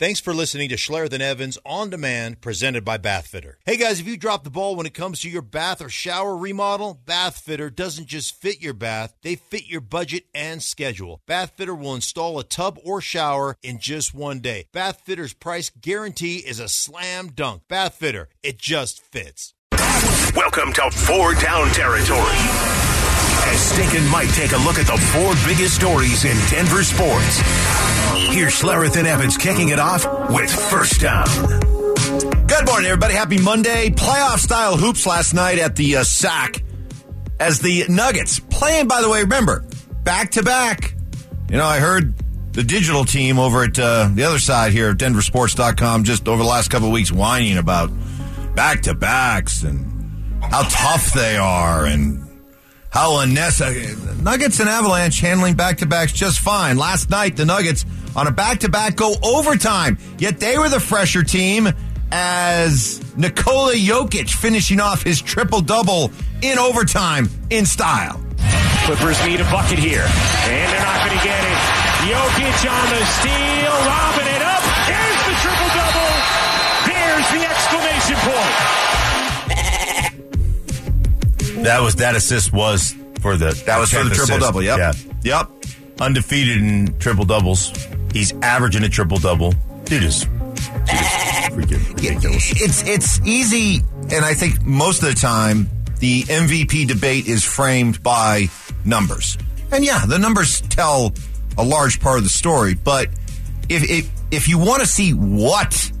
Thanks for listening to Schlereth and Evans On Demand, presented by Bathfitter. Hey guys, if you drop the ball when it comes to your bath or shower remodel, Bathfitter doesn't just fit your bath, they fit your budget and schedule. Bathfitter will install a tub or shower in just one day. Bathfitter's price guarantee is a slam dunk. Bathfitter, it just fits. Welcome to Four Down Territory. As Stinkin' Mike take a look at the four biggest stories in Denver sports. Here's Schlereth and Evans kicking it off with First Down. Good morning, everybody. Happy Monday. Playoff style hoops last night at the uh, SAC as the Nuggets playing, by the way, remember, back to back. You know, I heard the digital team over at uh, the other side here denversports.com just over the last couple weeks whining about back to backs and how tough they are and how unnecessary. Nuggets and Avalanche handling back to backs just fine. Last night, the Nuggets on a back to back go overtime, yet they were the fresher team as Nikola Jokic finishing off his triple double in overtime in style. Clippers need a bucket here, and they're not going to get it. Jokic on the steal, lobbing it up. That was that assist was for the That was for the triple double. Yep. Yeah. Yep. Undefeated in triple doubles. He's averaging a triple double. Dude is, dude is freaking ridiculous. It's it's easy, and I think most of the time the MVP debate is framed by numbers. And yeah, the numbers tell a large part of the story. But if if, if you want to see what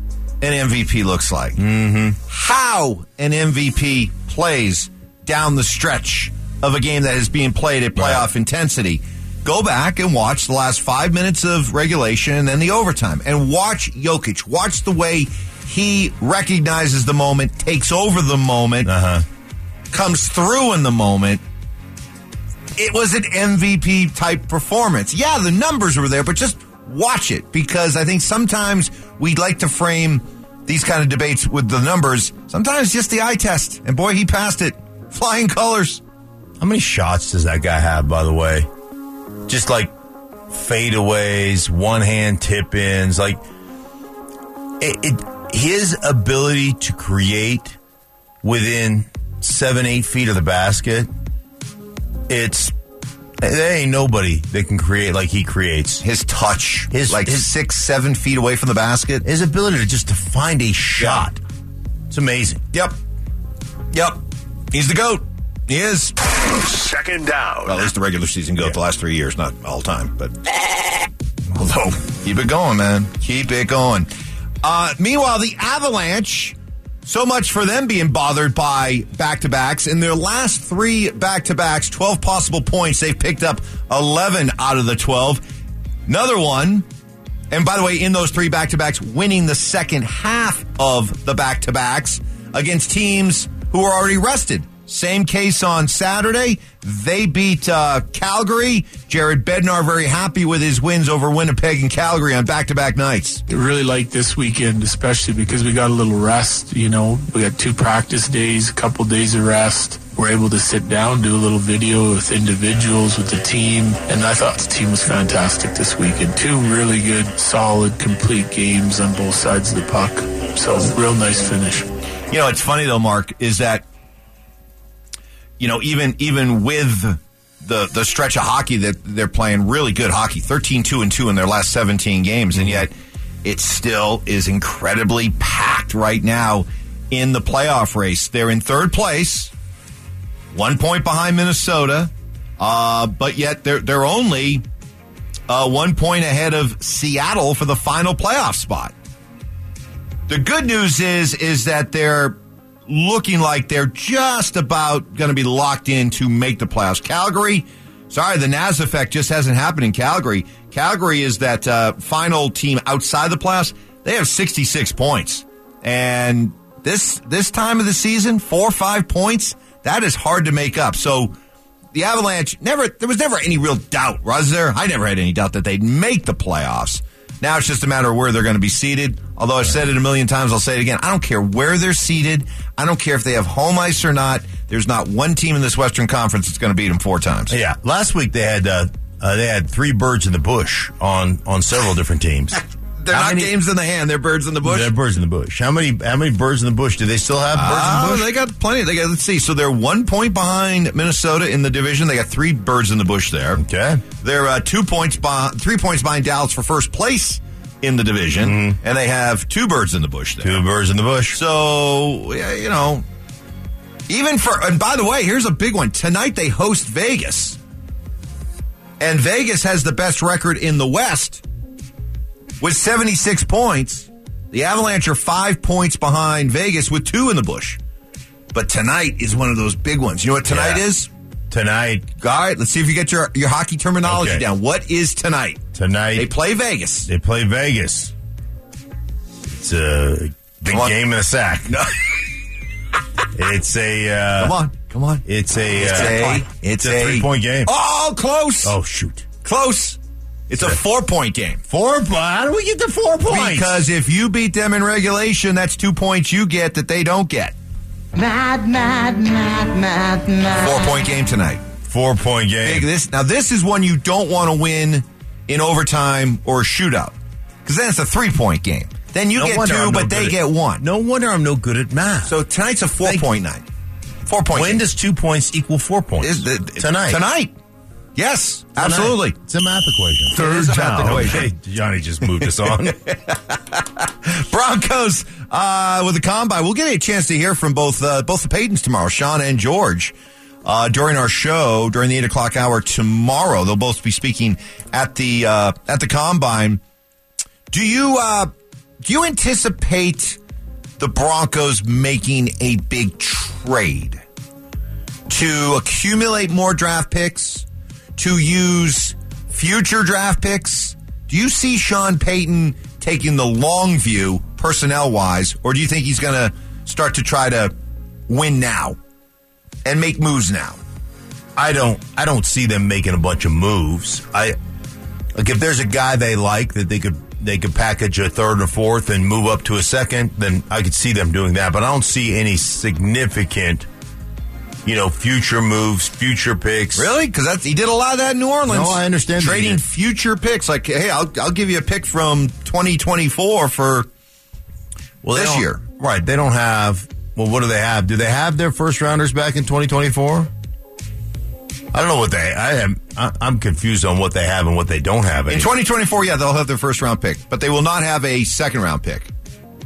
an MVP looks like, mm-hmm. how an MVP plays down the stretch of a game that is being played at playoff Right. intensity. Go back and watch the last five minutes of regulation and then the overtime and watch Jokic. Watch the way he recognizes the moment, takes over the moment, Uh huh. comes through in the moment. It was an MVP type performance. Yeah, the numbers were there, but just watch it because I think sometimes we'd like to frame these kind of debates with the numbers. Sometimes just the eye test. And boy, he passed it. Flying colors. How many shots does that guy have, by the way? Just like fadeaways, one hand tip ins, like it, it, his ability to create within seven, eight feet of the basket. It's there ain't nobody that can create like he creates. His touch, His- like his- six, seven feet away from the basket. His ability to just to find a shot. It's amazing. Yep. Yep. He's the GOAT. He is. Second down. Well, at least the regular season GOAT the last three years, not all time, but although keep it going, man, keep it going. Uh, meanwhile, the Avalanche. So much for them being bothered by back to backs. In their last three back to backs, 12 possible points, they've picked up 11 out of the 12. Another one, and by the way, in those three back to backs, winning the second half of the back to backs against teams who are already rested. Same case on Saturday. They beat uh, Calgary. Jared Bednar very happy with his wins over Winnipeg and Calgary on back to back nights. I really like this weekend, especially because we got a little rest. You know, we got two practice days, a couple days of rest. We're able to sit down, do a little video with individuals, with the team, and I thought the team was fantastic this weekend. Two really good, solid, complete games on both sides of the puck. So, real nice finish. You know, it's funny though, Mark, is that you know even even with the the stretch of hockey that they're playing, really good hockey, 13-2 and two in their last seventeen games, and yet it still is incredibly packed right now in the playoff race. They're in third place, one point behind Minnesota, uh, but yet they're they're only uh, one point ahead of Seattle for the final playoff spot. The good news is is that they're looking like they're just about going to be locked in to make the playoffs. Calgary, sorry, the Naz effect just hasn't happened in Calgary. Calgary is that uh, final team outside the playoffs. They have 66 points, and this this time of the season, four or five points, that is hard to make up. So the Avalanche never there was never any real doubt, was there? I never had any doubt that they'd make the playoffs. Now it's just a matter of where they're going to be seated. Although I've said it a million times, I'll say it again. I don't care where they're seated. I don't care if they have home ice or not. There's not one team in this Western Conference that's going to beat them four times. Yeah, last week they had uh, uh, they had three birds in the bush on on several different teams. They're How not many- games in the hand. They're birds in the bush. They're birds in the bush. How many? How many birds in the bush do they still have? Birds Oh, in the bush. they got plenty. They got. Let's see. So they're one point behind Minnesota in the division. They got three birds in the bush there. Okay. They're uh, two points behind, three points behind Dallas for first place in the division, and they have two birds in the bush there. Two birds in the bush. So yeah, you know, even for and by the way, here's a big one. Tonight they host Vegas, and Vegas has the best record in the West with 76 points. The Avalanche are five points behind Vegas with two in the bush. But tonight is one of those big ones. You know what tonight Yeah. is? Tonight. All right, let's see if you get your, your hockey terminology Okay. down. What is tonight? Tonight They play Vegas. They play Vegas. It's a big Come on. game in the sack. No. It's a. Uh, Come on, come on. It's a. It's uh, a, it's a three point game. Oh, close. Oh shoot! Close. It's a four point game. Four. How do we get the four points? Because if you beat them in regulation, that's two points you get that they don't get. Mad, mad, mad, mad, mad. Four point game tonight. four point game. Big this now. This is one you don't want to win in overtime or shootout because then it's a three point game. Then you No get two, I'm no but they good get one. No wonder I'm no good at math. So tonight's a four point nine. Four point. when game. does two points equal four points? Is the- tonight. Tonight. Yes, absolutely. It's a math equation. It is a math equation. Okay, Johnny just moved us on. Broncos uh, with the combine. We'll get a chance to hear from both uh, both the Paytons tomorrow, Sean and George, uh, during our show during the eight o'clock hour tomorrow. They'll both be speaking at the uh, at the combine. Do you uh, do you anticipate the Broncos making a big trade to accumulate more draft picks, to use future draft picks? Do you see Sean Payton taking the long view, personnel wise, or do you think he's going to start to try to win now and make moves now? I don't. I don't see them making a bunch of moves. I like if there's a guy they like that they could they could package a third or fourth and move up to a second, then I could see them doing that. But I don't see any significant, you know, future moves, future picks. Really? Because that's he did a lot of that in New Orleans. No, I understand trading did. future picks. Like, hey, I'll I'll give you a pick from 2024 for well, this year. right? They don't have. Well, what do they have? Do they have their first rounders back in 2024? I don't know what they. I am. I, I'm confused on what they have and what they don't have. in 2024. Yeah, they'll have their first round pick, but they will not have a second round pick.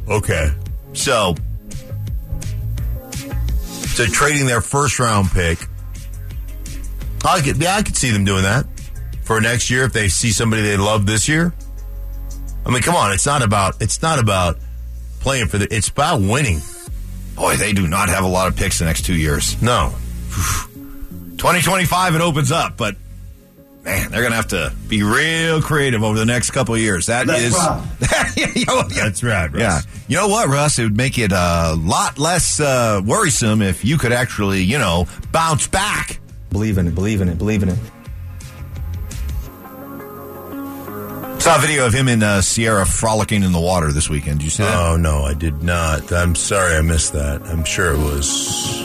okay. So So trading their first round pick. I could, yeah, I could see them doing that for next year if they see somebody they love this year. I mean, come on, it's not about it's not about playing for the. It's about winning. boy, they do not have a lot of picks the next two years. No, 2025 it opens up, but man, they're gonna have to be real creative over the next couple of years. That is, Yeah, that's right. Russ. Yeah, you know what, Russ? It would make it a lot less uh, worrisome if you could actually, you know, bounce back. Believe in it, believe in it, believe in it. Saw a video of him in uh, Sierra frolicking in the water this weekend. Did you see that? Oh no, I did not. I'm sorry, I missed that. I'm sure it was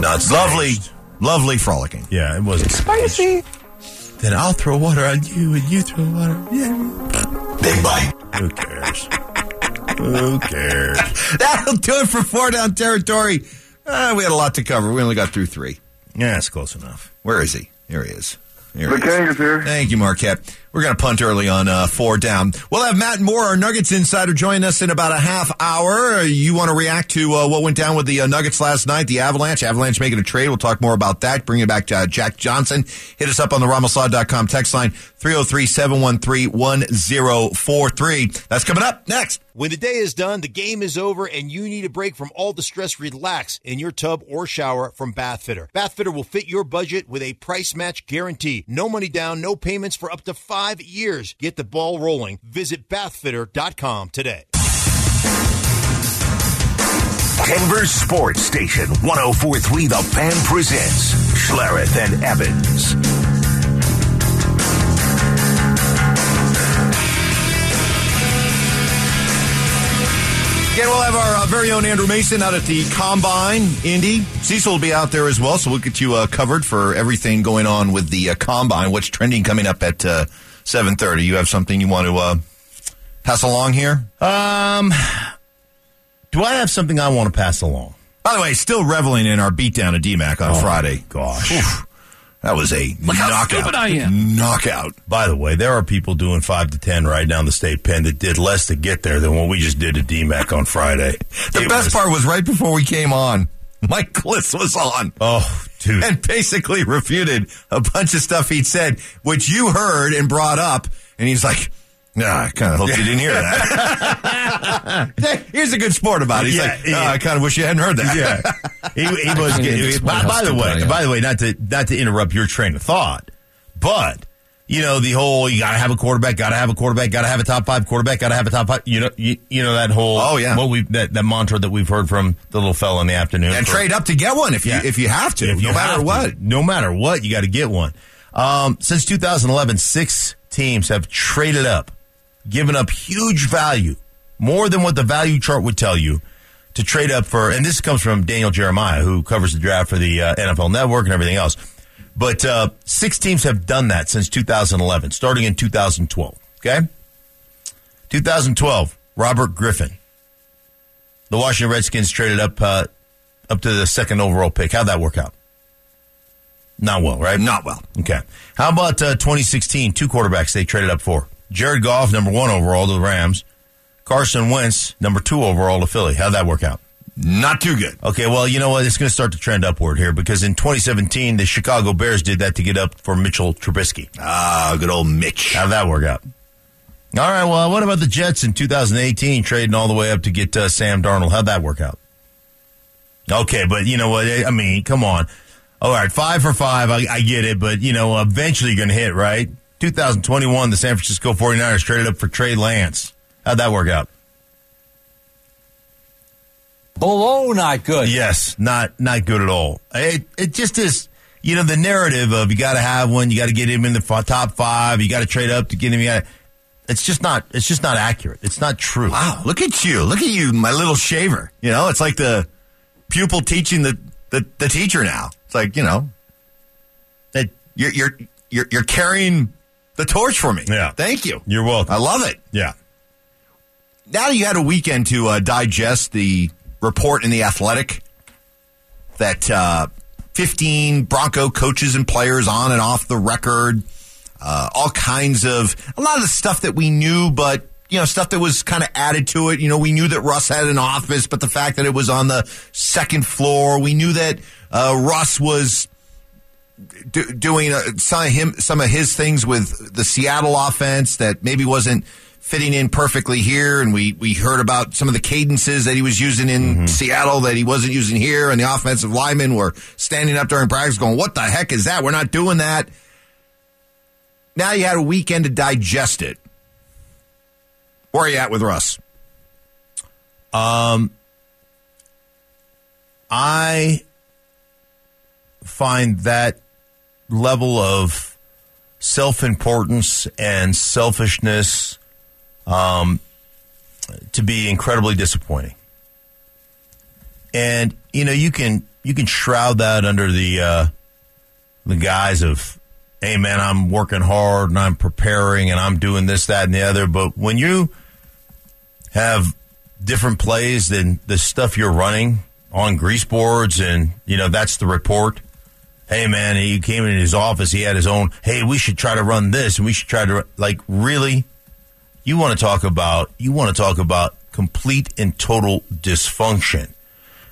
not lovely, staged. lovely frolicking. Yeah, it wasn't spicy. Then I'll throw water on you, and you throw water. Yeah. Big bite. Who cares? Who cares? That'll do it for four down territory. Uh, we had a lot to cover. We only got through three. Yeah, it's close enough. Where is he? Here he is. Here The he is. king is here. Thank you, Marquette. We're going to punt early on uh, four down. We'll have Matt Moore, our Nuggets insider, join us in about a half hour. You want to react to uh, what went down with the uh, Nuggets last night, the Avalanche. Avalanche making a trade. We'll talk more about that. Bring it back to uh, Jack Johnson. Hit us up on the Ramoslaw.com text line 303 713 1043. That's coming up next. When the day is done, the game is over, and you need a break from all the stress, relax in your tub or shower from Bathfitter. Bathfitter will fit your budget with a price match guarantee. No money down, no payments for up to five years. Get the ball rolling. Visit bathfitter.com today. Denver Sports Station 1043 The Fan presents Schlereth and Evans. Again, we'll have our uh, very own Andrew Mason out at the Combine, Indy. Cecil will be out there as well, so we'll get you uh, covered for everything going on with the uh, Combine. What's trending coming up at uh, 7.30? You have something you want to uh, pass along here? Um, do I have something I want to pass along? By the way, still reveling in our beatdown of DMAC on Friday. Gosh. Oof. That was a how knockout. stupid I am. Knockout. By the way, there are people doing five to ten right down the state pen that did less to get there than what we just did at DMAC on Friday. The It best was- part was right before we came on. Mike Klis was on. Oh, dude. and basically refuted a bunch of stuff he'd said, which you heard and brought up. And he's like, Nah, I kind of hope you didn't hear that. Hey, Here's a good sport about it. He's Yeah, like, yeah. "Oh, I kind of wish you hadn't heard that. yeah, he, he was. Getting, by, by the way, by the way, not to not to interrupt your train of thought, but you know the whole you got to have a quarterback, got to have a quarterback, got to have a top five quarterback, got to have a top five. You know, you, you know that whole Oh, yeah. what we that, that mantra that we've heard from the little fella in the afternoon. And for- trade up to get one if Yeah. you if you have to, If no matter have to. what. No matter what, you got to get one. Um, since 2011, six teams have traded up, given up huge value, more than what the value chart would tell you, to trade up for. And this comes from Daniel Jeremiah, who covers the draft for the uh, NFL Network and everything else. But uh, six teams have done that since 2011, starting in 2012. Okay, 2012, Robert Griffin. The Washington Redskins traded up uh, up to the second overall pick. How'd that work out? Not well, right? Not well. Okay. How about uh, 2016? Two quarterbacks they traded up for. Jared Goff, number one overall to the Rams. Carson Wentz, number two overall to Philly. How'd that work out? Not too good. Okay, well, you know what? It's going to start to trend upward here because in 2017, the Chicago Bears did that to get up for Mitchell Trubisky. Ah, good old Mitch. How'd that work out? All right, well, what about the Jets in 2018 trading all the way up to get uh, Sam Darnold? How'd that work out? Okay, but you know what? I mean, come on. All right, five for five. I, I get it, but you know, eventually you're going to hit, right? 2021, the San Francisco 49ers traded up for Trey Lance. How'd that work out? Below not good. Yes, not not good at all. It it just is. You know the narrative of you got to have one, you got to get him in the f- top five, you got to trade up to get him. You gotta, it's just not. It's just not accurate. It's not true. Wow, look at you. Look at you, my little shaver. You know, it's like the pupil teaching the, the, the teacher now. It's like, you know, that you're, you're, you're, you're carrying the torch for me. Yeah. Thank you. You're welcome. I love it. Yeah. Now you had a weekend to uh, digest the report in The Athletic that uh, 15 Bronco coaches and players on and off the record, uh, all kinds of, a lot of the stuff that we knew, but, you know, stuff that was kind of added to it. You know, we knew that Russ had an office, but the fact that it was on the second floor, we knew that uh, Russ was do, doing uh, some of him some of his things with the Seattle offense that maybe wasn't fitting in perfectly here, and we we heard about some of the cadences that he was using in Seattle that he wasn't using here, and the offensive linemen were standing up during practice going, "What the heck is that? We're not doing that." Now you had a weekend to digest it. Where are you at with Russ? Um, I find that level of self-importance and selfishness um, to be incredibly disappointing. And you know, you can you can shroud that under the uh, the guise of, "Hey, man, I'm working hard and I'm preparing and I'm doing this, that, and the other." But when you have different plays than the stuff you're running on grease boards, and you know that's the report. Hey, man, he came in his office. He had his own. Hey, we should try to run this, and we should try to like really. You want to talk about you want to talk about complete and total dysfunction,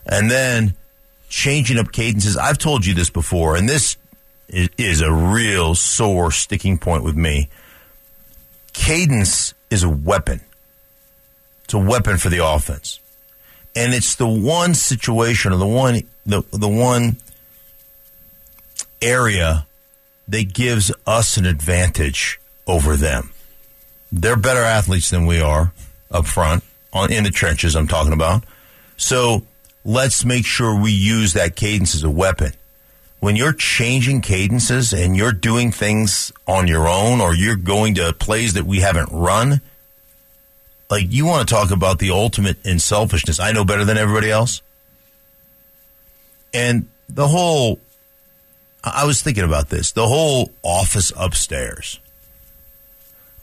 and then changing up cadences. I've told you this before, and this is, a real sore sticking point with me. Cadence is a weapon. It's a weapon for the offense. And it's the one situation or the one the the one area that gives us an advantage over them. They're better athletes than we are up front on in the trenches I'm talking about. So let's make sure we use that cadence as a weapon. When you're changing cadences and you're doing things on your own or you're going to plays that we haven't run, like you want to talk about the ultimate in selfishness. I know better than everybody else. And the whole I I was thinking about this. The whole office upstairs.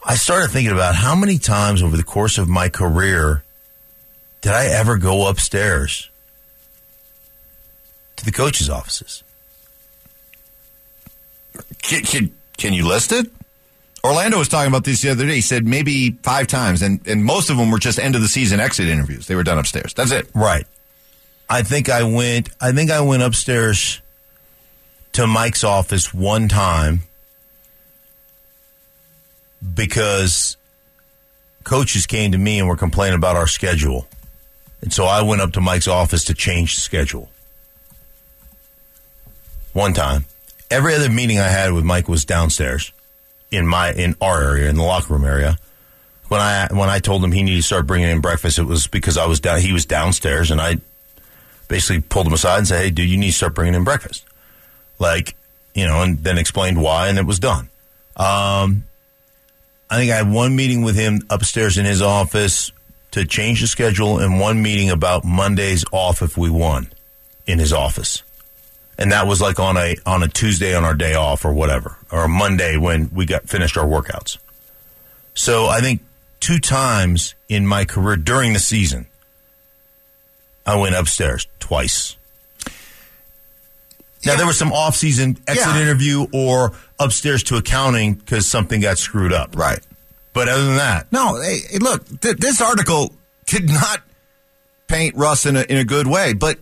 I started thinking about how many times over the course of my career did I ever go upstairs to the coaches' offices? Can, can, can you list it? Orlando was talking about this the other day. He said maybe five times, and, and most of them were just end of the season exit interviews. They were done upstairs. That's it. Right. I think I went. I think I went upstairs to Mike's office one time because coaches came to me and were complaining about our schedule, and so I went up to Mike's office to change the schedule. One time, every other meeting I had with Mike was downstairs in my in our area in the locker room area. When I when I told him he needed to start bringing in breakfast, it was because I was down. He was downstairs, and I basically pulled him aside and said, "Hey, dude, you need to start bringing in breakfast." Like, you know, and then explained why, and it was done. Um, I think I had one meeting with him upstairs in his office to change the schedule, and one meeting about Mondays off if we won in his office and that was like on a on a Tuesday on our day off or whatever, or a Monday when we got finished our workouts. So I think two times in my career during the season, I went upstairs twice. Now there was some off-season exit Yeah. interview or upstairs to accounting because something got screwed up. Right. But other than that, No, hey, hey, look, th- this article did not paint Russ in a, in a good way, but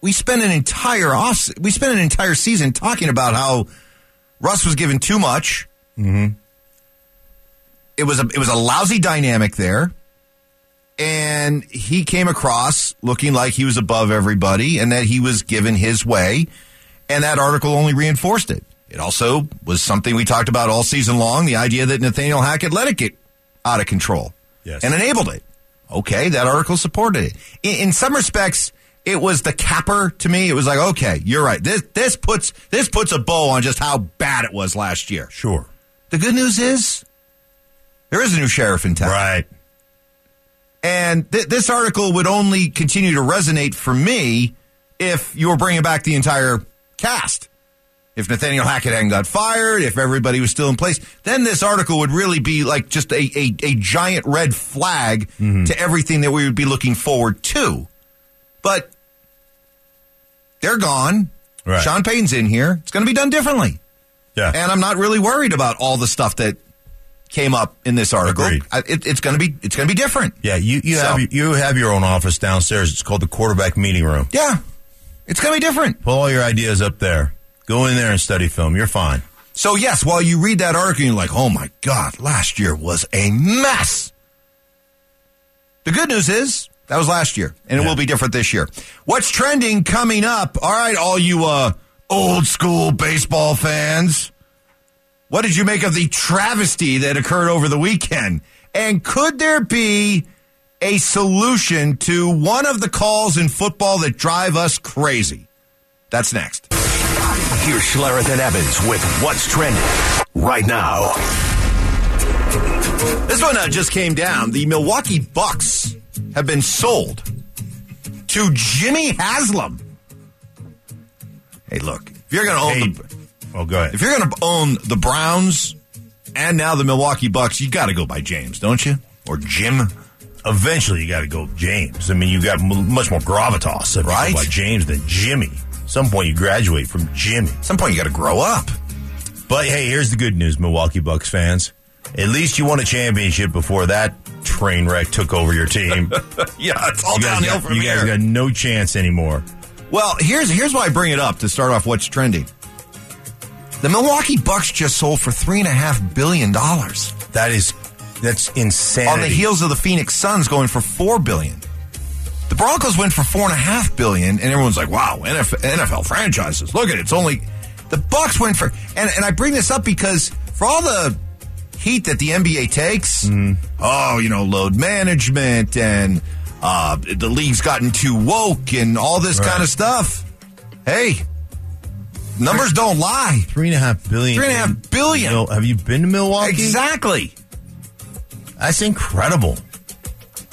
we spent an entire off, we spent an entire season talking about how Russ was given too much. Mm-hmm. It was a it was a lousy dynamic there, and he came across looking like he was above everybody, and that he was given his way, and that article only reinforced it. It also was something we talked about all season long: the idea that Nathaniel Hackett let it get out of control, Yes. and enabled it. Okay, that article supported it. In, in some respects, it was the capper to me. It was like, okay, you're right. This this puts this puts a bow on just how bad it was last year. sure, The good news is there is a new sheriff in town. right, And th- this article would only continue to resonate for me if you were bringing back the entire cast. If Nathaniel Hackett hadn't got fired, if everybody was still in place, then this article would really be like just a, a, a giant red flag mm-hmm. to everything that we would be looking forward to. But they're gone. Right. Sean Payton's in here. It's going to be done differently. yeah, And I'm not really worried about all the stuff that came up in this article. I, it, it's going to be it's going to be different. yeah. You you So- have you have your own office downstairs. It's called the quarterback meeting room. Yeah, it's going to be different. Pull all your ideas up there. Go in there and study film. You're fine. So yes, while you read that article, you're like, "Oh my God, last year was a mess." The good news is that was last year, and it will be different this year. What's trending coming up? All right, all you uh, old school baseball fans, what did you make of the travesty that occurred over the weekend? And could there be a solution to one of the calls in football that drive us crazy? That's next. Here's Schlereth and Evans with What's Trending right now. This one uh, just came down. The Milwaukee Bucks have been sold to Jimmy Haslam. Hey, look, if you're going to own Hey, the oh, go ahead. if you're going to own the Browns and now the Milwaukee Bucks, you got to go by James, don't you? Or Jim? Eventually, you got to go James. I mean, you got m- much more gravitas if you go Right. by James than Jimmy. some point, you graduate from Jimmy. At some point, you got to grow up. But hey, here's the good news, Milwaukee Bucks fans. At least you won a championship before that train wreck took over your team. yeah, it's all you downhill got, from you guys got no chance anymore. Well, here's here's why I bring it up to start off what's trending. The Milwaukee Bucks just sold for three and a half billion dollars That is that's insane. on the heels of the Phoenix Suns going for four billion. The Broncos went for four and a half billion, and everyone's like, "Wow, NFL, NFL franchises! Look at it! It's only the Bucks went for." And and I bring this up because for all the heat that the NBA takes, oh, you know, load management and uh, the league's gotten too woke and all this Right. kind of stuff. Hey, numbers don't lie. Three and a half billion. Three and a half billion. Have you been to Milwaukee? Exactly. That's incredible.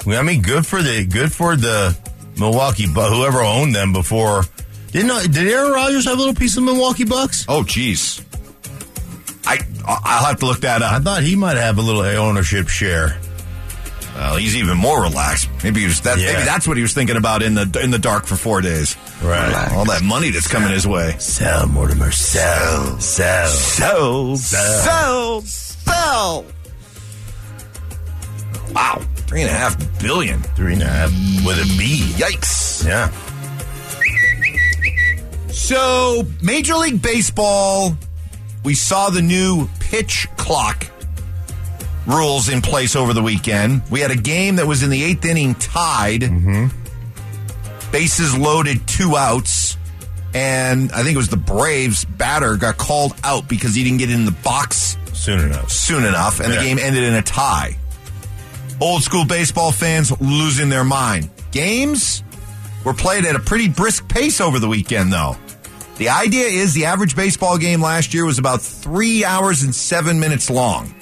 I mean, good for the good for the Milwaukee, but whoever owned them before. Didn't did Aaron Rodgers have a little piece of Milwaukee Bucks? Oh, jeez. I I- I'll have to look that up. I thought he might have a little ownership share. Well, he's even more relaxed. Maybe he was that. Yeah. Maybe that's what he was thinking about in the in the dark for four days. Right. All that money that's coming his way. Sell, Mortimer, sell, sell. Sell, Sell. sell, sell. Wow, three and a half billion. Three and a half with a B. Yikes. Yeah. So, Major League Baseball, we saw the new pitch clock rules in place over the weekend. We had a game that was in the eighth inning tied. Mm-hmm. Bases loaded, two outs. And I think it was the Braves batter got called out because he didn't get in the box Soon enough. soon enough, and Yeah. the game ended in a tie. Old school baseball fans losing their mind. Games were played at a pretty brisk pace over the weekend, though. The idea is the average baseball game last year was about three hours and seven minutes long.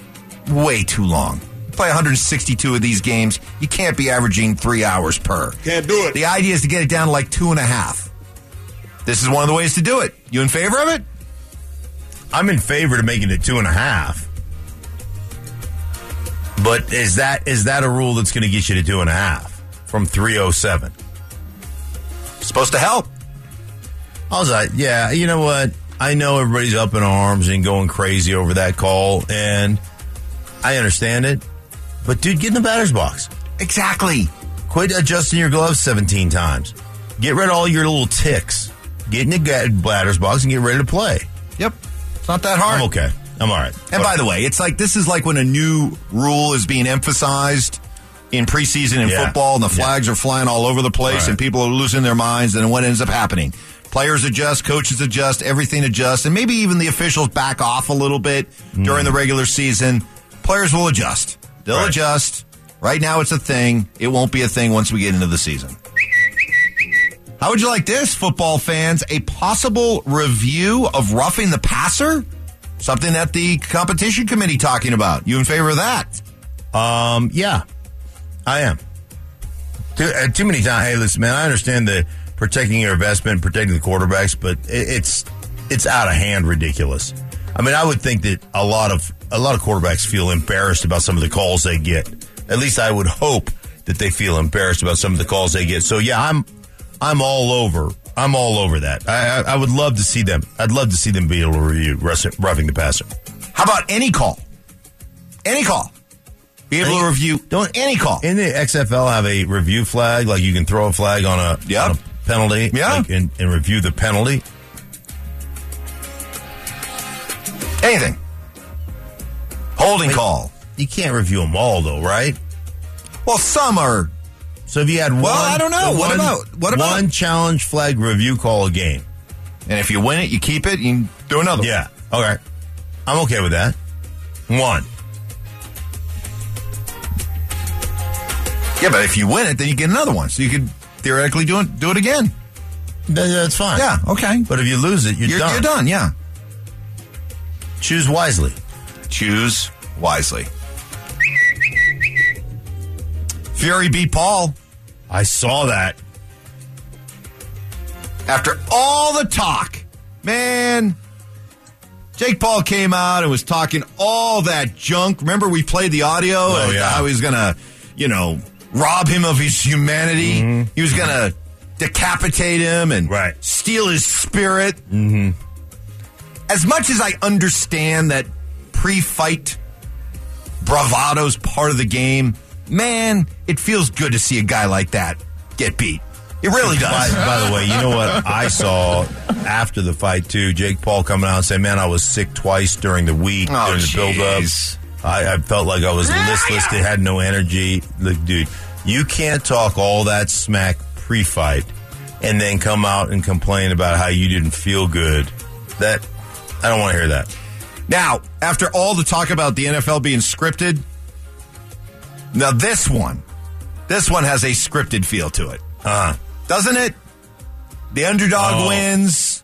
Way too long. You play 162 of these games. You can't be averaging three hours per. Can't do it. The idea is to get it down to like two and a half. This is one of the ways to do it. You in favor of it? I'm in favor to making it two and a half. But is that is that a rule that's going to get you to two and a half from 307? Supposed to help. I was like, yeah, you know what? I know everybody's up in arms and going crazy over that call, and I understand it. But dude, get in the batter's box. Exactly. Quit adjusting your gloves 17 times. Get rid of all your little ticks. Get in the batter's box and get ready to play. Yep. It's not that hard. I'm okay. I'm all right. And by the way, it's like this is like when a new rule is being emphasized in preseason in Yeah. football and the flags are flying all over the place Right. and people are losing their minds and what ends up happening? Players adjust, coaches adjust, everything adjusts, and maybe even the officials back off a little bit during hmm. the regular season. Players will adjust. They'll Right. adjust. Right now it's a thing. It won't be a thing once we get into the season. How would you like this, football fans? A possible review of roughing the passer? Something that the competition committee talking about. You in favor of that? Um, yeah, I am. Too, uh, too many times. Hey, listen, man. I understand the protecting your investment, protecting the quarterbacks, but it, it's it's out of hand, ridiculous. I mean, I would think that a lot of a lot of quarterbacks feel embarrassed about some of the calls they get. At least I would hope that they feel embarrassed about some of the calls they get. So yeah, I'm I'm all over. I'm all over that. I, I, I would love to see them. I'd love to see them be able to review roughing the passer. How about any call? Any call. Be able to review don't any call. In the XFL, have a review flag, like you can throw a flag on a, Yep. on a penalty, Yeah. like, and, and review the penalty. Anything. Holding call. You can't review them all, though, right? Well, some are. So if you had one, Well, I don't know. What one- about- what about- one challenge flag review call a game? And if you win it, you keep it, you do another one. Yeah, okay, I'm okay with that. One, Yeah, but if you win it, then you get another one. So you could theoretically do it, do it again. That's fine. Yeah, okay. but if you lose it, you're, You're, done. you're done, yeah. Choose wisely. Choose wisely. Fury beat Paul. I saw that. After all the talk, man, Jake Paul came out and was talking all that junk. Remember, we played the audio Oh, and yeah. how he was going to, you know, rob him of his humanity. He was going to decapitate him and Mm-hmm. Right. steal his spirit. Mm-hmm. As much as I understand that pre fight bravado's part of the game, man, it feels good to see a guy like that get beat. It really does. By, by the way, you know what I saw after the fight too? Jake Paul coming out and saying, "Man, I was sick twice during the week Oh, during the build-up. I, I felt like I was ah, listless. They had no energy. Look, dude, you can't talk all that smack pre-fight and then come out and complain about how you didn't feel good. That I don't want to hear that. Now, after all the talk about the NFL being scripted, now this one, this one has a scripted feel to it, Uh, doesn't it? The underdog Oh. wins.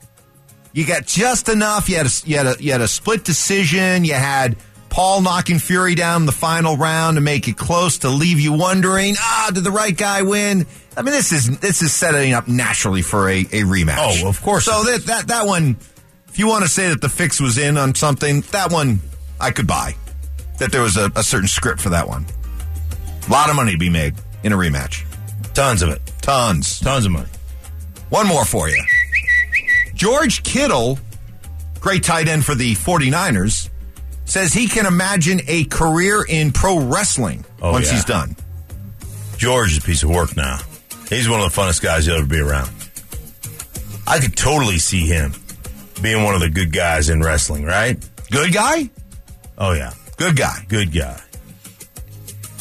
You got just enough. You had a, you had a you had a split decision. You had Paul knocking Fury down in the final round to make it close to leave you wondering, ah, did the right guy win? I mean, this is this is setting up naturally for a, a rematch. Oh, of course So that that that one, if you want to say that the fix was in on something, that one I could buy that there was a, a certain script for that one. A lot of money to be made in a rematch. Tons of it. Tons. Tons of money. One more for you. George Kittle, great tight end for the 49ers, says he can imagine a career in pro wrestling Oh, once yeah. he's done. George is a piece of work now. He's one of the funnest guys you'll ever be around. I could totally see him being one of the good guys in wrestling, right? Good guy? Oh, yeah. Good guy. Good guy.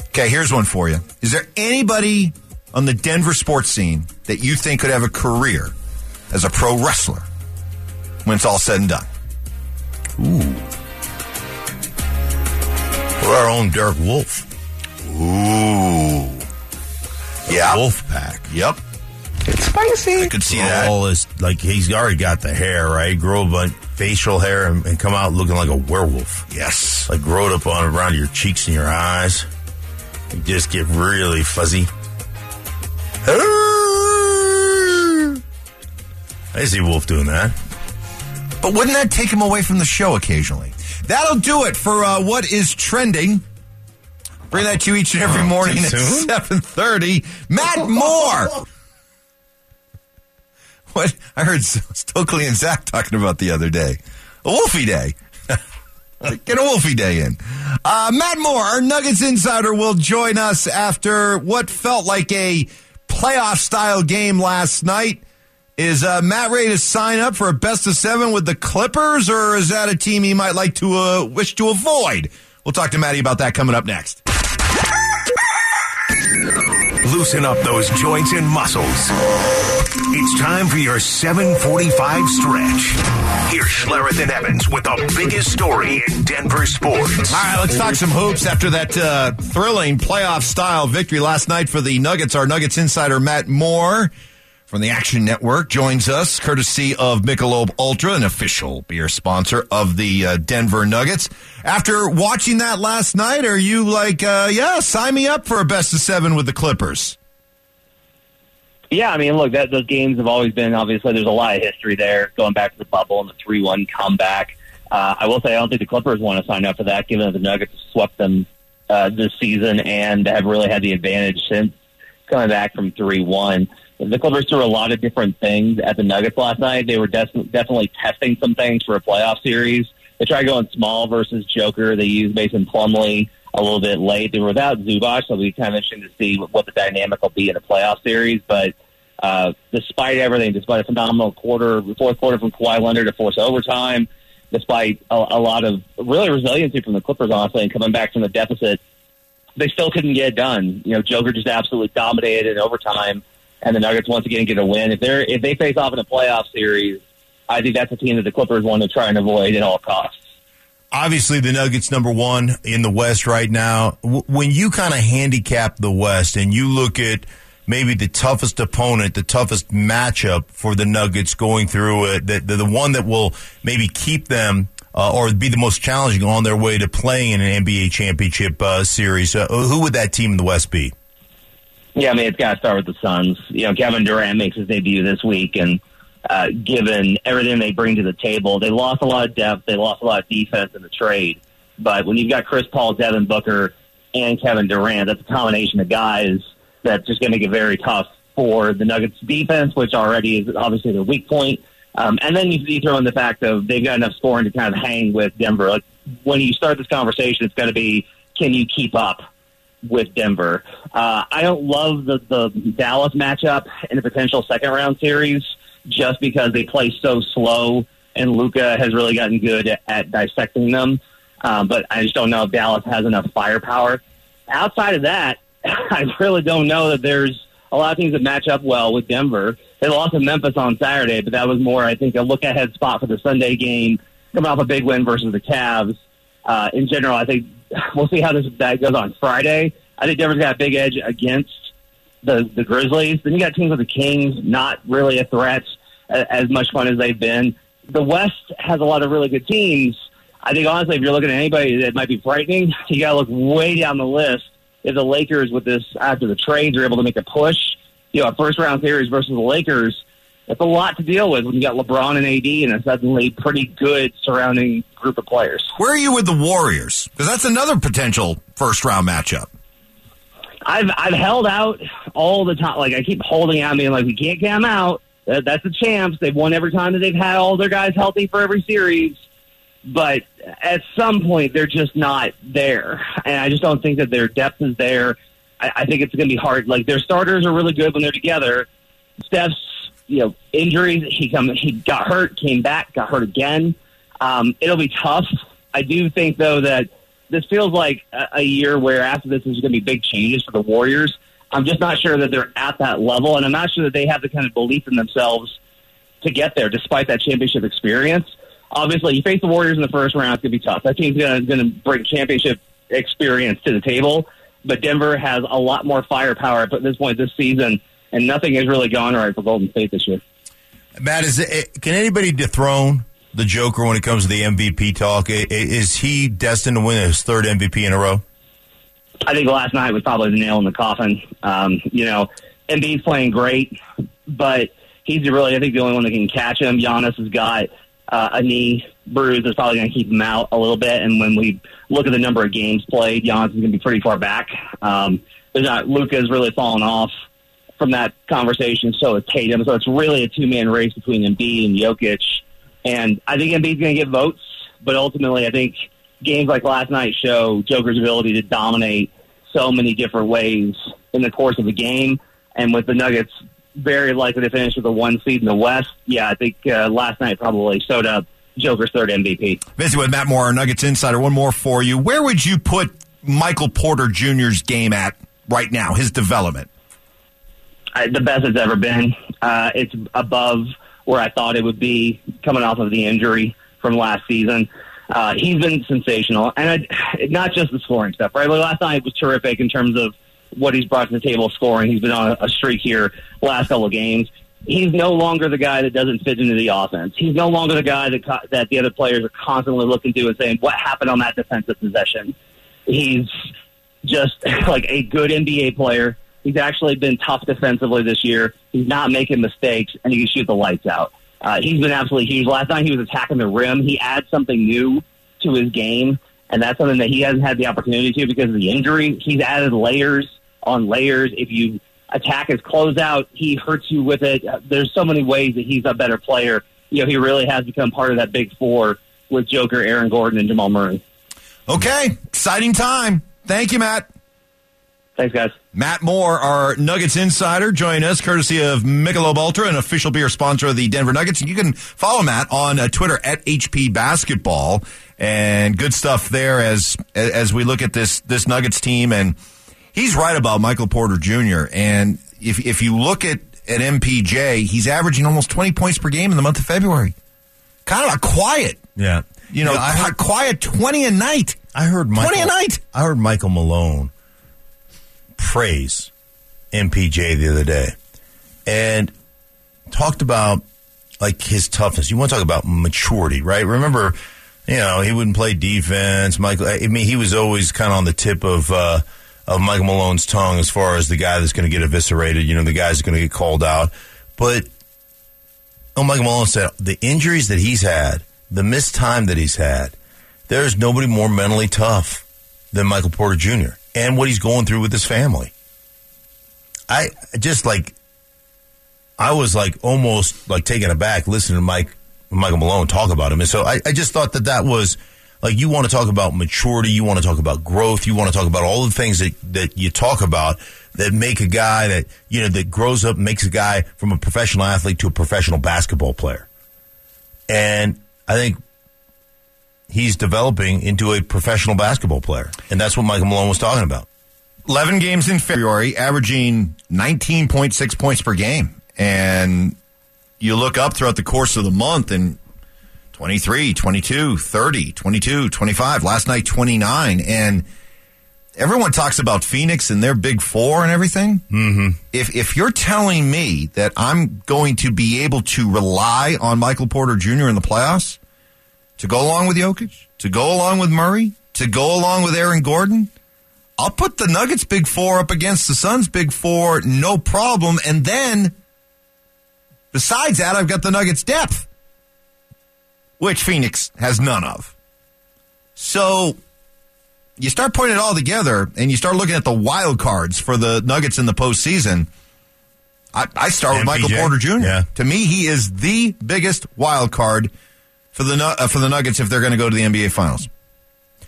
Okay, here's one for you. Is there anybody on the Denver sports scene that you think could have a career as a pro wrestler when it's all said and done? Ooh. We're our own Derek Wolfe. Ooh. Yeah. Wolf Pack. Yep. It's spicy. I could see that. All this, like, he's already got the hair, right? Grow a bunch facial hair and, and come out looking like a werewolf. Yes. Like, grow it up on around your cheeks and your eyes. And just get really fuzzy. I see Wolfe doing that. But wouldn't that take him away from the show occasionally? That'll do it for uh, what is trending. Bring that to you each and every morning at Oh, seven thirty. Matt Moore. What I heard Stokley and Zach talking about the other day. A Wolfie Day. Get a Wolfie Day in. Uh, Matt Moore, our Nuggets insider, will join us after what felt like a playoff style game last night. Is uh, Matt ready to sign up for a best of seven with the Clippers, or is that a team he might like to uh, wish to avoid? We'll talk to Matty about that coming up next. Loosen up those joints and muscles. It's time for your 745 stretch. Here's Schlereth and Evans with the biggest story in Denver sports. All right, let's talk some hoops after that uh, thrilling playoff style victory last night for the Nuggets. Our Nuggets insider Matt Moore from the Action Network joins us, courtesy of Michelob Ultra, an official beer sponsor of the uh, Denver Nuggets. After watching that last night, are you like, uh, yeah, sign me up for a best of seven with the Clippers? Yeah, I mean, look, that those games have always been obviously. There's a lot of history there, going back to the bubble and the three-one comeback. Uh, I will say, I don't think the Clippers want to sign up for that, given that the Nuggets swept them uh, this season and have really had the advantage since coming back from three-one. The Clippers threw a lot of different things at the Nuggets last night. They were des- definitely testing some things for a playoff series. They tried going small versus Joker. They used Mason Plumlee a little bit late. They were without Zubac, so it'll be kind of interesting to see what the dynamic will be in a playoff series. But uh, despite everything, despite a phenomenal quarter, fourth quarter from Kawhi Leonard to force overtime, despite a, a lot of really resiliency from the Clippers, honestly, and coming back from the deficit, they still couldn't get it done. You know, Joker just absolutely dominated in overtime, and the Nuggets once again get a win. If they're if they face off in a playoff series, I think that's a team that the Clippers want to try and avoid at all costs. obviously the Nuggets number one in the West right now. W- when you kind of handicap the West and you look at maybe the toughest opponent, the toughest matchup for the Nuggets going through it, the, the, the one that will maybe keep them uh, or be the most challenging on their way to playing in an NBA championship uh, series, uh, who would that team in the West be? Yeah, I mean, it's got to start with the Suns. You know, Kevin Durant makes his debut this week, and uh, given everything they bring to the table, they lost a lot of depth. They lost a lot of defense in the trade. But when you've got Chris Paul, Devin Booker, and Kevin Durant, that's a combination of guys that's just going to it very tough for the Nuggets defense, which already is obviously their weak point. Um, and then you, you throw in the fact of they've got enough scoring to kind of hang with Denver. Like when you start this conversation, it's going to be, can you keep up? with Denver. Uh, I don't love the, the Dallas matchup in a potential second round series just because they play so slow and Luka has really gotten good at, at dissecting them. Um, but I just don't know if Dallas has enough firepower. Outside of that, I really don't know that there's a lot of teams that match up well with Denver. They lost to Memphis on Saturday, but that was more, I think, a look ahead spot for the Sunday game, coming off a big win versus the Cavs. Uh, in general, I think we'll see how this that goes on Friday. I think Denver's got a big edge against the the Grizzlies. Then you got teams like the Kings, not really a threat as much fun as they've been. The West has a lot of really good teams. I think honestly, if you're looking at anybody that might be frightening, you got to look way down the list. If the Lakers with this after the trades are able to make a push, you know, a first round series versus the Lakers, It's a lot to deal with when you got LeBron and AD and a suddenly pretty good surrounding group of players. Where are you with the Warriors? Because that's another potential first round matchup. I've I've held out all the time. Like I keep holding out, being like, we can't get them out. That's the champs. They've won every time that they've had all their guys healthy for every series. But at some point, they're just not there, and I just don't think that their depth is there. I, I think it's going to be hard. Like their starters are really good when they're together. Steph's, you know, injuries. He come he got hurt, came back, got hurt again. Um, it'll be tough. I do think though that this feels like a, a year where after this there's going to be big changes for the Warriors. I'm just not sure that they're at that level, and I'm not sure that they have the kind of belief in themselves to get there, despite that championship experience. Obviously, you face the Warriors in the first round; it's going to be tough. That team's going to bring championship experience to the table, but Denver has a lot more firepower at this point this season, and nothing has really gone right for Golden State this year. Matt, is it, can anybody dethrone the Joker when it comes to the MVP talk? Is he destined to win his third MVP in a row? I think last night was probably the nail in the coffin. Um, you know, Embiid's playing great, but he's really, I think, the only one that can catch him. Giannis has got uh, a knee bruise is probably going to keep him out a little bit. And when we look at the number of games played, Giannis is going to be pretty far back. Um, there's not Luka's really fallen off from that conversation. So is Tatum. So it's really a two man race between Embiid and Jokic. And I think Embiid's going to get votes, but ultimately, I think games like last night show Joker's ability to dominate so many different ways in the course of a game. And with the Nuggets very likely to finish with a one seed in the West, yeah, I think uh, last night probably showed up Joker's third MVP. Busy with Matt Moore, our Nuggets insider. One more for you. Where would you put Michael Porter Jr.'s game at right now? His development. uh, the best it's ever been. Uh, it's above where I thought it would be coming off of the injury from last season. Uh, he's been sensational, and I, not just the scoring stuff. Right, like last night was terrific in terms of what he's brought to the table scoring. He's been on a, streak here last couple of games. He's no longer the guy that doesn't fit into the offense. He's no longer the guy that co- that the other players are constantly looking to and saying, "What happened on that defensive possession?" He's just like a good NBA player. He's actually been tough defensively this year. He's not making mistakes, and he can shoot the lights out. Uh, he's been absolutely huge. Last night he was attacking the rim. He adds something new to his game, and that's something that he hasn't had the opportunity to because of the injury. He's added layers on layers. If you attack his closeout, he hurts you with it. Uh, There's so many ways that he's a better player. You know, he really has become part of that big four with Joker, Aaron Gordon, and Jamal Murray. Okay, exciting time. Thank you, Matt. Thanks, guys. Matt Moore, our Nuggets insider, join us courtesy of Michelob Ultra, an official beer sponsor of the Denver Nuggets. And you can follow Matt on uh, Twitter at HP Basketball, and good stuff there as as we look at this this Nuggets team. And he's right about Michael Porter Jr. And if if you look at at MPJ, he's averaging almost twenty points per game in the month of February. Kind of a quiet, Yeah. you know, I heard, quiet twenty a night. I heard Michael, 20 a night. I heard Michael Malone praise MPJ the other day and talked about like his toughness. You want to talk about maturity, right? Remember, you know, he wouldn't play defense. Michael, I mean, he was always kind of on the tip of, uh, of Michael Malone's tongue as far as the guy that's going to get eviscerated, you know, the guy's going to get called out. But, oh, Michael Malone said the injuries that he's had, the missed time that he's had, there's nobody more mentally tough than Michael Porter Jr. and what he's going through with his family. I just like, I was like almost like taken aback listening to Mike, Michael Malone talk about him. And so I, I just thought that that was like, you want to talk about maturity. You want to talk about growth. You want to talk about all the things that, that you talk about that make a guy that, you know, that grows up, makes a guy from a professional athlete to a professional basketball player. And I think he's developing into a professional basketball player. And that's what Michael Malone was talking about. 11 games in February, averaging 19.6 points per game. And you look up throughout the course of the month and 23, 22, 30, 22, 25, last night 29. And everyone talks about Phoenix and their big four and everything. Mm-hmm. If, if you're telling me that I'm going to be able to rely on Michael Porter Jr. in the playoffs to go along with Jokic, to go along with Murray, to go along with Aaron Gordon, I'll put the Nuggets big four up against the Suns big four, no problem. And then Besides that, I've got the Nuggets depth, which Phoenix has none of. So you start putting it all together and you start looking at the wild cards for the Nuggets in the postseason. I, I start with Michael Porter Jr. Yeah. To me, he is the biggest wild card for the uh, for the Nuggets if they're going to go to the NBA Finals.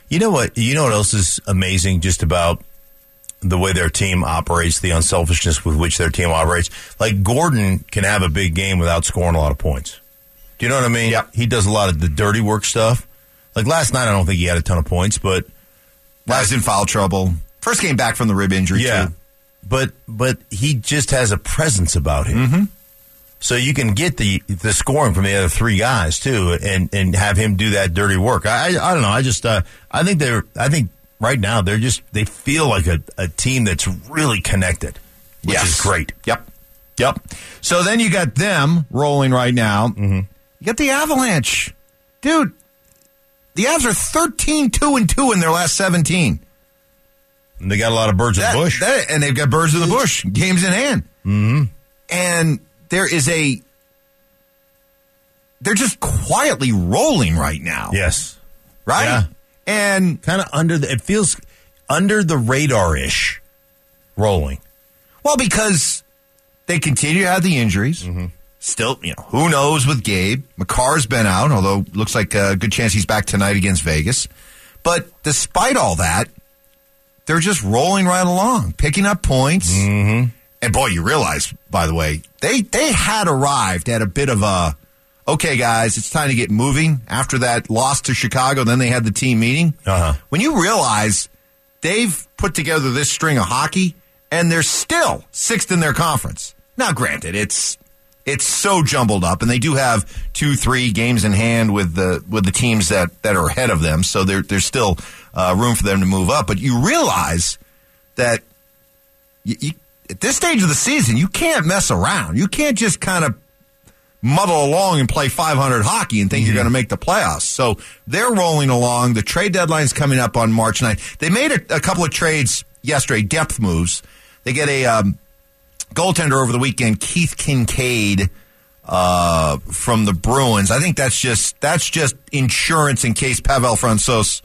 You know what? You know what else is amazing just about the way their team operates, the unselfishness with which their team operates. Like Gordon can have a big game without scoring a lot of points. Do you know what I mean? Yeah. He does a lot of the dirty work stuff. Like last night, I don't think he had a ton of points, but Last in foul trouble. First game back from the rib injury. yeah, too. but but he just has a presence about him. Mm-hmm. So you can get the the scoring from the other three guys too, and and have him do that dirty work. I I, I don't know. I just uh, I think they're I think right now they're just they feel like a, a team that's really connected, which Yes. is great. Yep. Yep. So then you got them rolling right now. Mm-hmm. You got the Avalanche. Dude, the Avs are 13 2 and 2 in their last 17. And they got a lot of birds That- in the bush. that- and they've got birds in the bush, games in hand. Mm-hmm. And there is a. They're just quietly rolling right now. yes, Right? Yeah. And kind of under the it feels under the radar ish, rolling. Well, because they continue to have the injuries. Still, you know, who knows with Gabe? Makar's been out, although looks like a good chance he's back tonight against Vegas. But despite all that, they're just rolling right along, picking up points. Mm-hmm. And boy, you realize, by the way, they they had arrived at a bit of a okay, guys, it's time to get moving. After that loss to Chicago, then they had the team meeting. Uh-huh. When you realize they've put together this string of hockey and they're still sixth in their conference. Now, granted, it's it's so jumbled up, and they do have two, three games in hand with the with the teams that that are ahead of them. So there, there's still uh, room for them to move up. But you realize that you, you, at this stage of the season, you can't mess around. You can't just kind of muddle along and play 500 hockey and think you're going to make the playoffs. So they're rolling along. The trade deadline's coming up on March 9th. They made a, a couple of trades yesterday, depth moves. They get a um, goaltender over the weekend, Keith Kinkaid uh, from the Bruins. I think that's just that's just insurance in case Pavel Francouz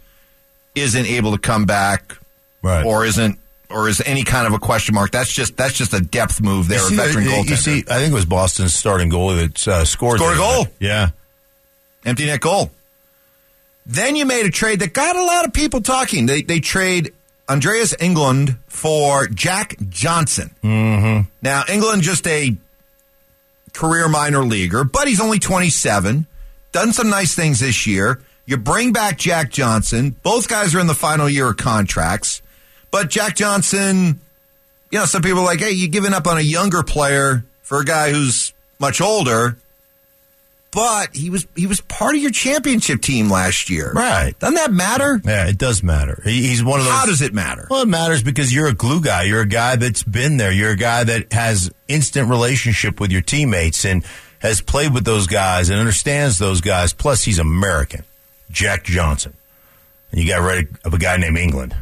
isn't able to come back Right. or isn't or is any kind of a question mark. That's just that's just a depth move there, You see, veteran you- goaltender. you see, I think it was Boston's starting goalie that uh, scored. Scored a goal. Yeah. empty net goal. Then you made a trade that got a lot of people talking. They they trade Andreas Englund for Jack Johnson. Mm-hmm. Now Englund just a career minor leaguer, but he's only 27. Done some nice things this year. You bring back Jack Johnson. Both guys are in the final year of contracts, but Jack Johnson. You know, some people are like, hey, you're giving up on a younger player for a guy who's much older but he was he was part of your championship team last year. Right. Doesn't that matter? Yeah, it does matter. He, he's one of those. How does it matter? Well, it matters because you're a glue guy. You're a guy that's been there. You're a guy that has instant relationship with your teammates and has played with those guys and understands those guys. Plus, he's American. Jack Johnson. And you got rid of a guy named Englund.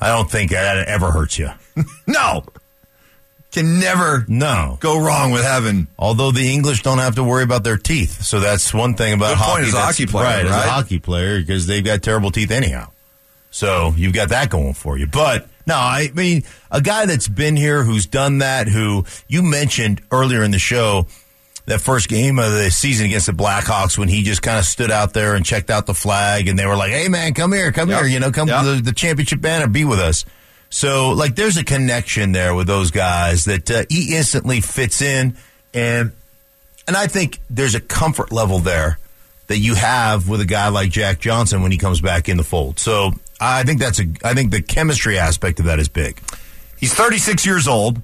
I don't think that ever hurts you. No. Can never No. go wrong with having Although the English don't have to worry about their teeth, so that's one thing about Good hockey. point hockey player, right? As a hockey player, because they've got terrible teeth anyhow. So you've got that going for you. But no, I mean a guy that's been here, who's done that, who you mentioned earlier in the show, that first game of the season against the Blackhawks when he just kind of stood out there and checked out the flag, and they were like, "Hey man, come here, come Yep. here, you know, come Yep. to the, the championship banner, be with us." So, like, there's a connection there with those guys that uh, he instantly fits in, and and I think there's a comfort level there that you have with a guy like Jack Johnson when he comes back in the fold. So, I think that's a I think the chemistry aspect of that is big. he's 36 years old.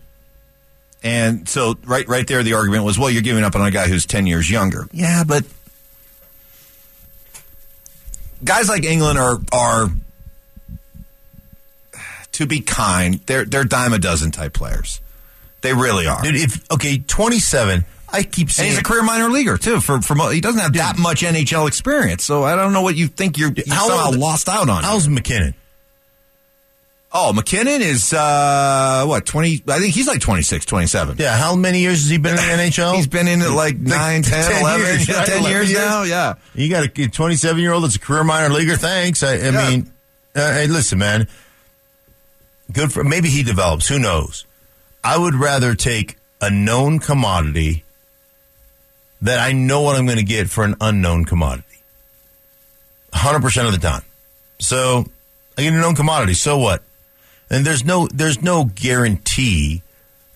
And so right right there the argument was, well, you're giving up on a guy who's 10 years younger. Yeah, but guys like Englund are are to be kind, they're they're dime a dozen type players. They really are. Dude, if okay, 27, I keep And saying he's a career minor leaguer too. For for he doesn't have that much NHL experience, so I don't know what you think you're you How somehow old- lost out on. How's MacKinnon? Oh, MacKinnon is uh what twenty? I think he's like 26, 27. Yeah, how many years has he been in the NHL? He's been in it like 9, 10, 11, years, yeah, right? 10 years 11 now. Yeah. You got a 27 year old that's a career minor leaguer. Thanks. I, I Yeah. mean, uh, hey, listen, man. Good for maybe he develops. Who knows? I would rather take a known commodity that I know what I'm going to get for an unknown commodity. 100% of the time. So I get a known commodity. So what? And there's no there's no guarantee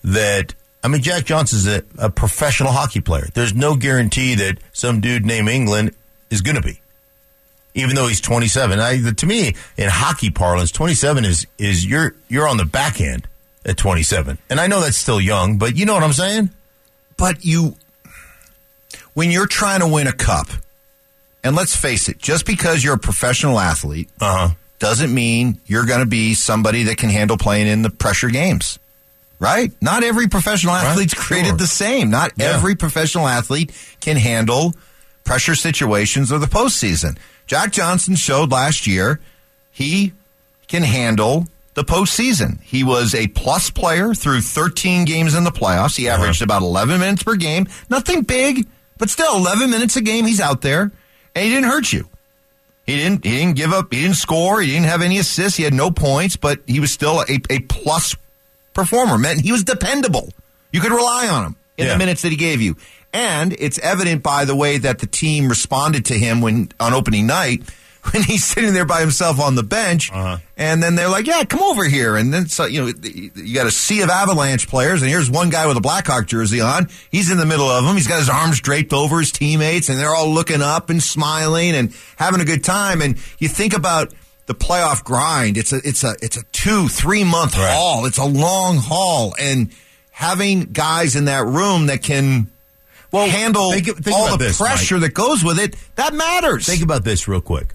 that I mean Jack Johnson's a, a professional hockey player. There's no guarantee that some dude named Englund is going to be, even though he's 27. I, to me, in hockey parlance, 27 is is you're you're on the back end at 27, and I know that's still young, but you know what I'm saying. But you, when you're trying to win a cup, and let's face it, just because you're a professional athlete Uh huh. doesn't mean you're going to be somebody that can handle playing in the pressure games. Right? Not every professional athlete's created sure. the same. Not Yeah. every professional athlete can handle pressure situations or the postseason. Jack Johnson showed last year he can handle the postseason. He was a plus player through 13 games in the playoffs. He averaged uh-huh. about 11 minutes per game. Nothing big, but still 11 minutes a game. He's out there, and he didn't hurt you. He didn't. He didn't give up. He didn't score. He didn't have any assists. He had no points, but he was still a, a plus performer. Meant he was dependable. You could rely on him in Yeah. the minutes that he gave you, and it's evident by the way that the team responded to him when on opening night when he's sitting there by himself on the bench, uh-huh. and then they're like, "Yeah, come over here." And then so you know you got a sea of Avalanche players, and here's one guy with a Blackhawk jersey on. He's in the middle of them. He's got his arms draped over his teammates, and they're all looking up and smiling and having a good time. And you think about the playoff grind. It's a it's a it's a two three month Right. haul. It's a long haul, and having guys in that room that can. Well, handle think- think all the this, Mike. pressure that goes with it. That matters. Think about this real quick.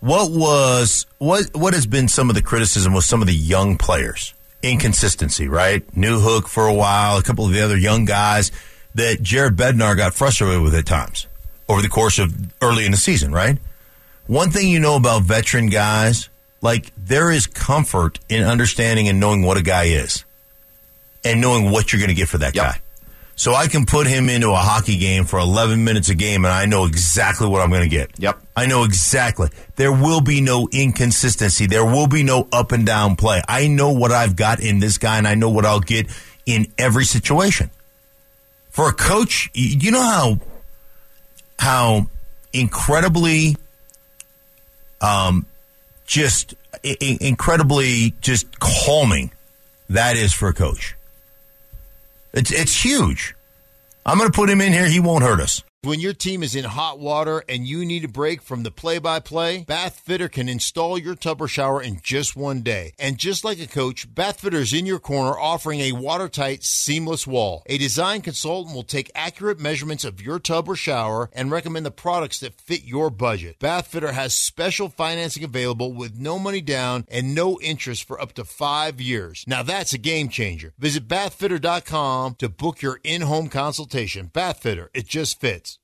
What was what what has been some of the criticism with some of the young players? Inconsistency, right? Newhook for a while, a couple of the other young guys that Jared Bednar got frustrated with at times over the course of early in the season, right? One thing you know about veteran guys, like there is comfort in understanding and knowing what a guy is and knowing what you're going to get for that Yep. guy. So I can put him into a hockey game for 11 minutes a game and I know exactly what I'm going to get. Yep. I know exactly. There will be no inconsistency. There will be no up and down play. I know what I've got in this guy and I know what I'll get in every situation. For a coach, you know how how incredibly um just i- incredibly just calming that is for a coach. It's it's huge. I'm going to put him in here. He won't hurt us. When your team is in hot water and you need a break from the play by play, Bath Fitter can install your tub or shower in just one day. And just like a coach, Bath Fitter is in your corner offering a watertight, seamless wall. A design consultant will take accurate measurements of your tub or shower and recommend the products that fit your budget. Bath Fitter has special financing available with no money down and no interest for up to five years. Now that's a game changer. Visit bathfitter.com to book your in home consultation. Bath Fitter, it just fits.